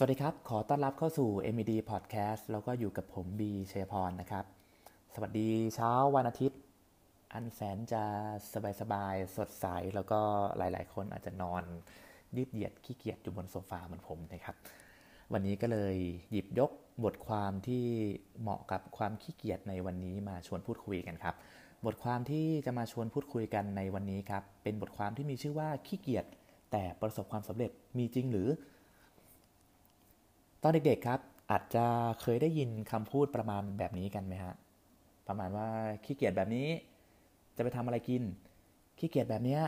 สวัสดีครับ ขอต้อนรับเข้าสู่ MED Podcast แล้วก็อยู่กับผมบีเชยพรนะครับ สวัสดีเช้าวันอาทิตย์ อันแสนจะสบายๆสดใส แล้วก็หลาย ๆ คนอาจจะนอนยืดเหยียดขี้เกียจอยู่บนโซฟาเหมือนผมนะครับ วันนี้ก็เลยหยิบยกบทความที่เหมาะกับความขี้เกียจในวันนี้มาชวนพูดคุยกันครับ บทความที่จะมาชวนพูดคุยกันในวันนี้ครับ เป็นบทความที่มีชื่อว่าขี้เกียจแต่ประสบความสำเร็จมีจริงหรือ ตอนเด็กๆครับ อาจจะเคยได้ยินคำพูดประมาณแบบนี้กันไหมฮะ ประมาณว่าขี้เกียจแบบนี้ จะไปทำอะไรกิน ขี้เกียจแบบนี้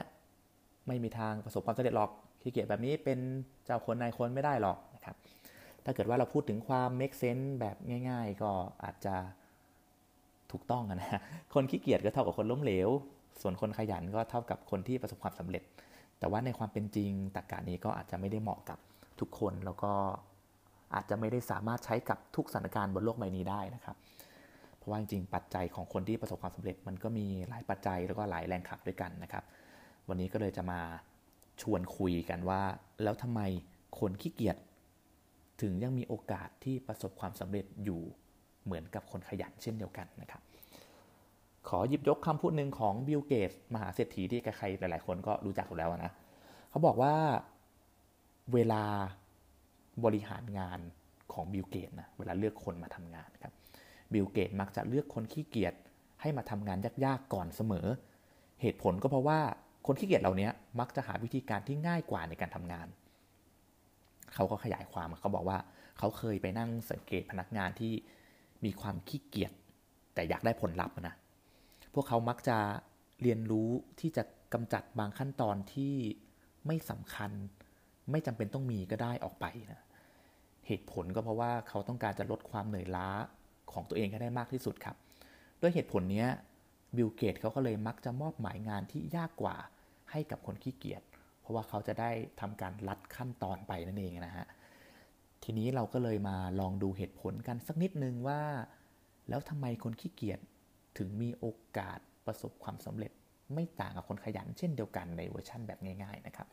ไม่มีทางประสบความสำเร็จหรอก ขี้เกียจแบบนี้เป็นเจ้าคนนายคนไม่ได้หรอกนะครับ ถ้าเกิดว่าเราพูดถึงความ make sense แบบง่าย ๆ ก็อาจจะถูกต้องนะ คนขี้เกียจก็เท่ากับคนล้มเหลว ส่วนคนขยันก็เท่ากับคนที่ประสบความสำเร็จ แต่ว่าในความเป็นจริงตรรกานี้ก็อาจจะไม่ได้เหมาะกับทุกคนแล้วก็ อาจจะไม่ได้สามารถใช้กับทุกสถานการณ์บนโลกใบนี้ได้นะครับ เพราะว่าจริงๆปัจจัยของคนที่ประสบความสำเร็จมันก็มีหลายปัจจัยแล้วก็หลายแรงขับด้วยกันนะครับ วันนี้ก็เลยจะมาชวนคุยกันว่า แล้วทำไมคนขี้เกียจถึงยังมีโอกาสที่ประสบความสำเร็จอยู่เหมือนกับคนขยันเช่นเดียวกันนะครับขอหยิบยกคำพูดหนึ่งของบิลเกตส์ มหาเศรษฐีที่ใครๆหลาย ๆ คนก็รู้จักอยู่แล้วนะ เขาบอกว่าเวลา บริหารงานของบิลเกตส์ นะเวลาเลือกคนมาทำงานครับบิลเกตส์ มักจะเลือกคนขี้เกียจให้มาทำงานยากๆก่อนเสมอ เหตุผลก็เพราะว่าคนขี้เกียจเหล่านี้มักจะหาวิธีการที่ง่ายกว่าในการทำงาน เขาก็ขยายความเขาบอกว่าเขาเคยไปนั่งสังเกตพนักงานที่มีความขี้เกียจแต่อยากได้ผลลัพธ์นะ พวกเขามักจะเรียนรู้ที่จะกำจัดบางขั้นตอนที่ไม่สำคัญ ไม่จำเป็นต้องมีก็ได้ออกไปนะ เหตุผลก็เพราะว่าเขาต้องการจะลดความเหนื่อยล้าของตัวเองให้ได้มากที่สุดครับ ด้วยเหตุผลนี้บิลเกตเขาก็เลยมักจะมอบหมายงานที่ยากกว่าให้กับคนขี้เกียจ เพราะว่าเขาจะได้ทำการลัดขั้นตอนไปนั่นเองนะฮะ ทีนี้เราก็เลยมาลองดูเหตุผลกันสักนิดนึงว่า แล้วทำไมคนขี้เกียจถึงมีโอกาสประสบความสำเร็จไม่ต่างกับคนขยัน เช่นเดียวกันในเวอร์ชั่นแบบง่าย ๆนะครับ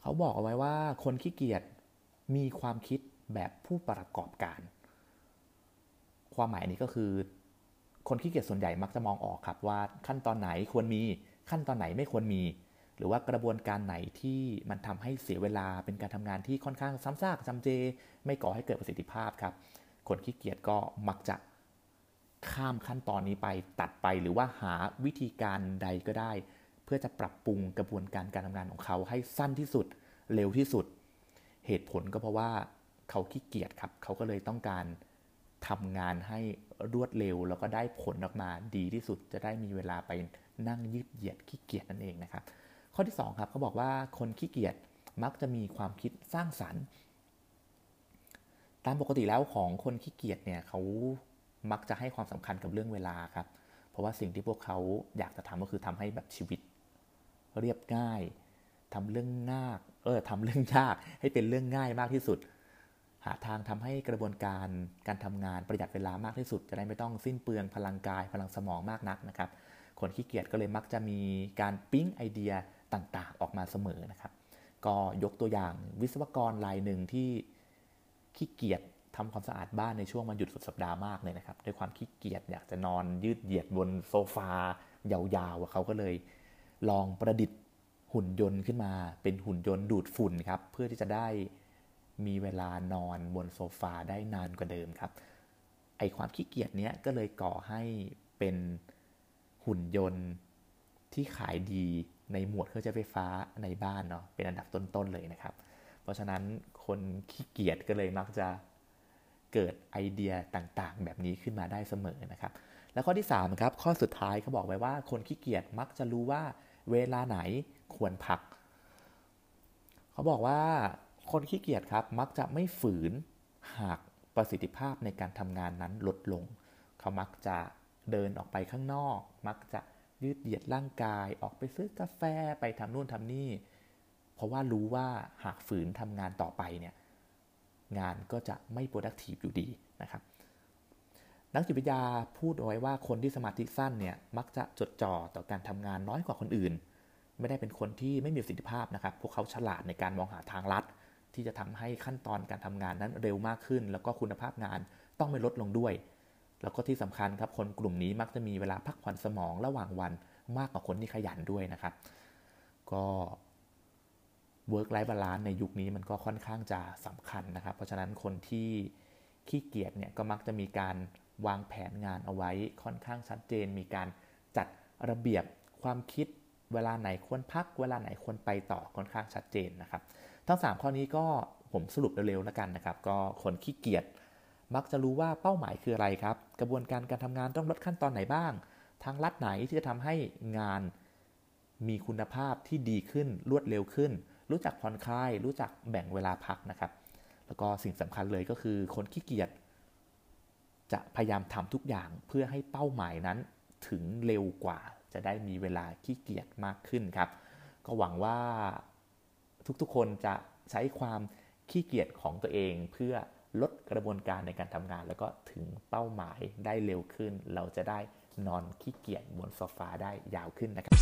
เขาบอกเอาไว้ว่าคนขี้เกียจ มีความคิดแบบผู้ประกอบการ ความหมายนี้ก็คือ คนขี้เกียจส่วนใหญ่มักจะมองออกครับว่าขั้นตอนไหนควรมีขั้นตอนไหนไม่ควรมี หรือว่ากระบวนการไหนที่มันทำให้เสียเวลาเป็นการทำงานที่ค่อนข้างซ้ำซากจำเจ ไม่ก่อให้เกิดประสิทธิภาพครับ คนขี้เกียจก็มักจะข้ามขั้นตอนนี้ไปตัดไปหรือว่าหาวิธีการใดก็ได้ เพื่อจะปรับปรุงกระบวนการการทำงานของเขาให้สั้นที่สุด เร็วที่สุด เหตุผลก็เพราะว่าเขาขี้เกียจครับ เขาก็เลยต้องการทำงานให้รวดเร็ว แล้วก็ได้ผลออกมาดีที่สุด จะได้มีเวลาไปนั่งยืดเหยียดขี้เกียจนั่นเองนะครับ ข้อที่2ครับเขาบอกว่าคนขี้เกียจมักจะมีความคิดสร้างสรรค์ ตามปกติแล้วของคนขี้เกียจเนี่ยเขามักจะให้ความสำคัญกับเรื่องเวลาครับ เพราะว่าสิ่งที่พวกเขาอยากจะทำก็คือทำให้แบบชีวิต เรียบง่าย ทำเรื่องง่ายเออทำเรื่องยากให้เป็นเรื่องง่ายมากที่สุด หาทางทำให้กระบวนการการทำงานประหยัดเวลามากที่สุด จะได้ไม่ต้องสิ้นเปลืองพลังกายพลังสมองมากนักนะครับ คนขี้เกียจก็เลยมักจะมีการปิ้งไอเดียต่างๆ ออกมาเสมอนะครับ ก็ยกตัวอย่างวิศวกรรายหนึ่งที่ขี้เกียจทำความสะอาดบ้านในช่วงวันหยุดสุดสัปดาห์มากเลยนะครับ ด้วยความขี้เกียจอยากจะนอนยืดเหยียดบนโซฟายาวๆเขาก็เลยลองประดิษฐ์ หุ่นยนต์ขึ้นมาเป็นหุ่นยนต์ดูดฝุ่นครับ เพื่อที่จะได้มีเวลานอนบนโซฟาได้นานกว่าเดิมครับ ไอความขี้เกียจเนี้ยก็เลยก่อให้เป็นหุ่นยนต์ที่ขายดีในหมวดเครื่องใช้ไฟฟ้าในบ้านเนาะเป็นอันดับต้นๆเลยนะครับ เพราะฉะนั้นคนขี้เกียจก็เลยมักจะเกิดไอเดียต่างๆ แบบนี้ขึ้นมาได้เสมอนะครับ แล้วข้อที่3ครับข้อสุดท้ายเขาบอกไว้ว่าคนขี้เกียจมักจะรู้ว่าเวลาไหน ควรพัก เขาบอกว่าคนขี้เกียจครับมักจะไม่ฝืนหากประสิทธิภาพในการทำงานนั้นลดลง เขามักจะเดินออกไปข้างนอก มักจะยืดเหยียดร่างกาย ออกไปซื้อกาแฟไปทำนู่นทำนี่ เพราะว่ารู้ว่าหากฝืนทำงานต่อไปเนี่ยงานก็จะไม่ productive อยู่ดีนะครับ นักจิตวิทยาพูดเอาไว้ว่าคนที่สมาธิสั้นเนี่ยมักจะจดจ่อต่อการทำงานน้อยกว่าคนอื่น ไม่ได้เป็นคนที่ไม่มีประสิทธิภาพนะครับ พวกเขาฉลาดในการมองหาทางลัด ที่จะทำให้ขั้นตอนการทำงานนั้นเร็วมากขึ้น แล้วก็คุณภาพงานต้องไม่ลดลงด้วย แล้วก็ที่สำคัญครับ คนกลุ่มนี้มักจะมีเวลาพักผ่อนสมองระหว่างวันมากกว่าคนที่ขยันด้วยนะครับ ก็ work life balance ในยุคนี้มันก็ค่อนข้างจะสำคัญนะครับ เพราะฉะนั้นคนที่ขี้เกียจเนี่ยก็มักจะมีการวางแผนงานเอาไว้ค่อนข้างชัดเจน มีการจัดระเบียบความคิด เวลาไหนควรพัก เวลาไหนควรไปต่อค่อนข้างชัดเจนนะครับ ทั้ง 3 ข้อนี้ก็ผมสรุปเร็วๆแล้วกันนะครับ ก็คนขี้เกียจมักจะรู้ว่าเป้าหมายคืออะไรครับ กระบวนการการทำงานต้องลดขั้นตอนไหนบ้าง ทางลัดไหนที่จะทำให้งานมีคุณภาพที่ดีขึ้นรวดเร็วขึ้น รู้จักผ่อนคลาย รู้จักแบ่งเวลาพักนะครับ แล้วก็สิ่งสำคัญเลยก็คือคนขี้เกียจจะพยายามทำทุกอย่างเพื่อให้เป้าหมายนั้นถึงเร็วกว่า จะได้มีเวลาขี้เกียจมากขึ้นครับ ก็หวังว่าทุกๆคนจะใช้ความขี้เกียจของตัวเอง เพื่อลดกระบวนการในการทำงาน แล้วก็ถึงเป้าหมายได้เร็วขึ้น เราจะได้นอนขี้เกียจบนโซฟาได้ยาวขึ้นนะครับ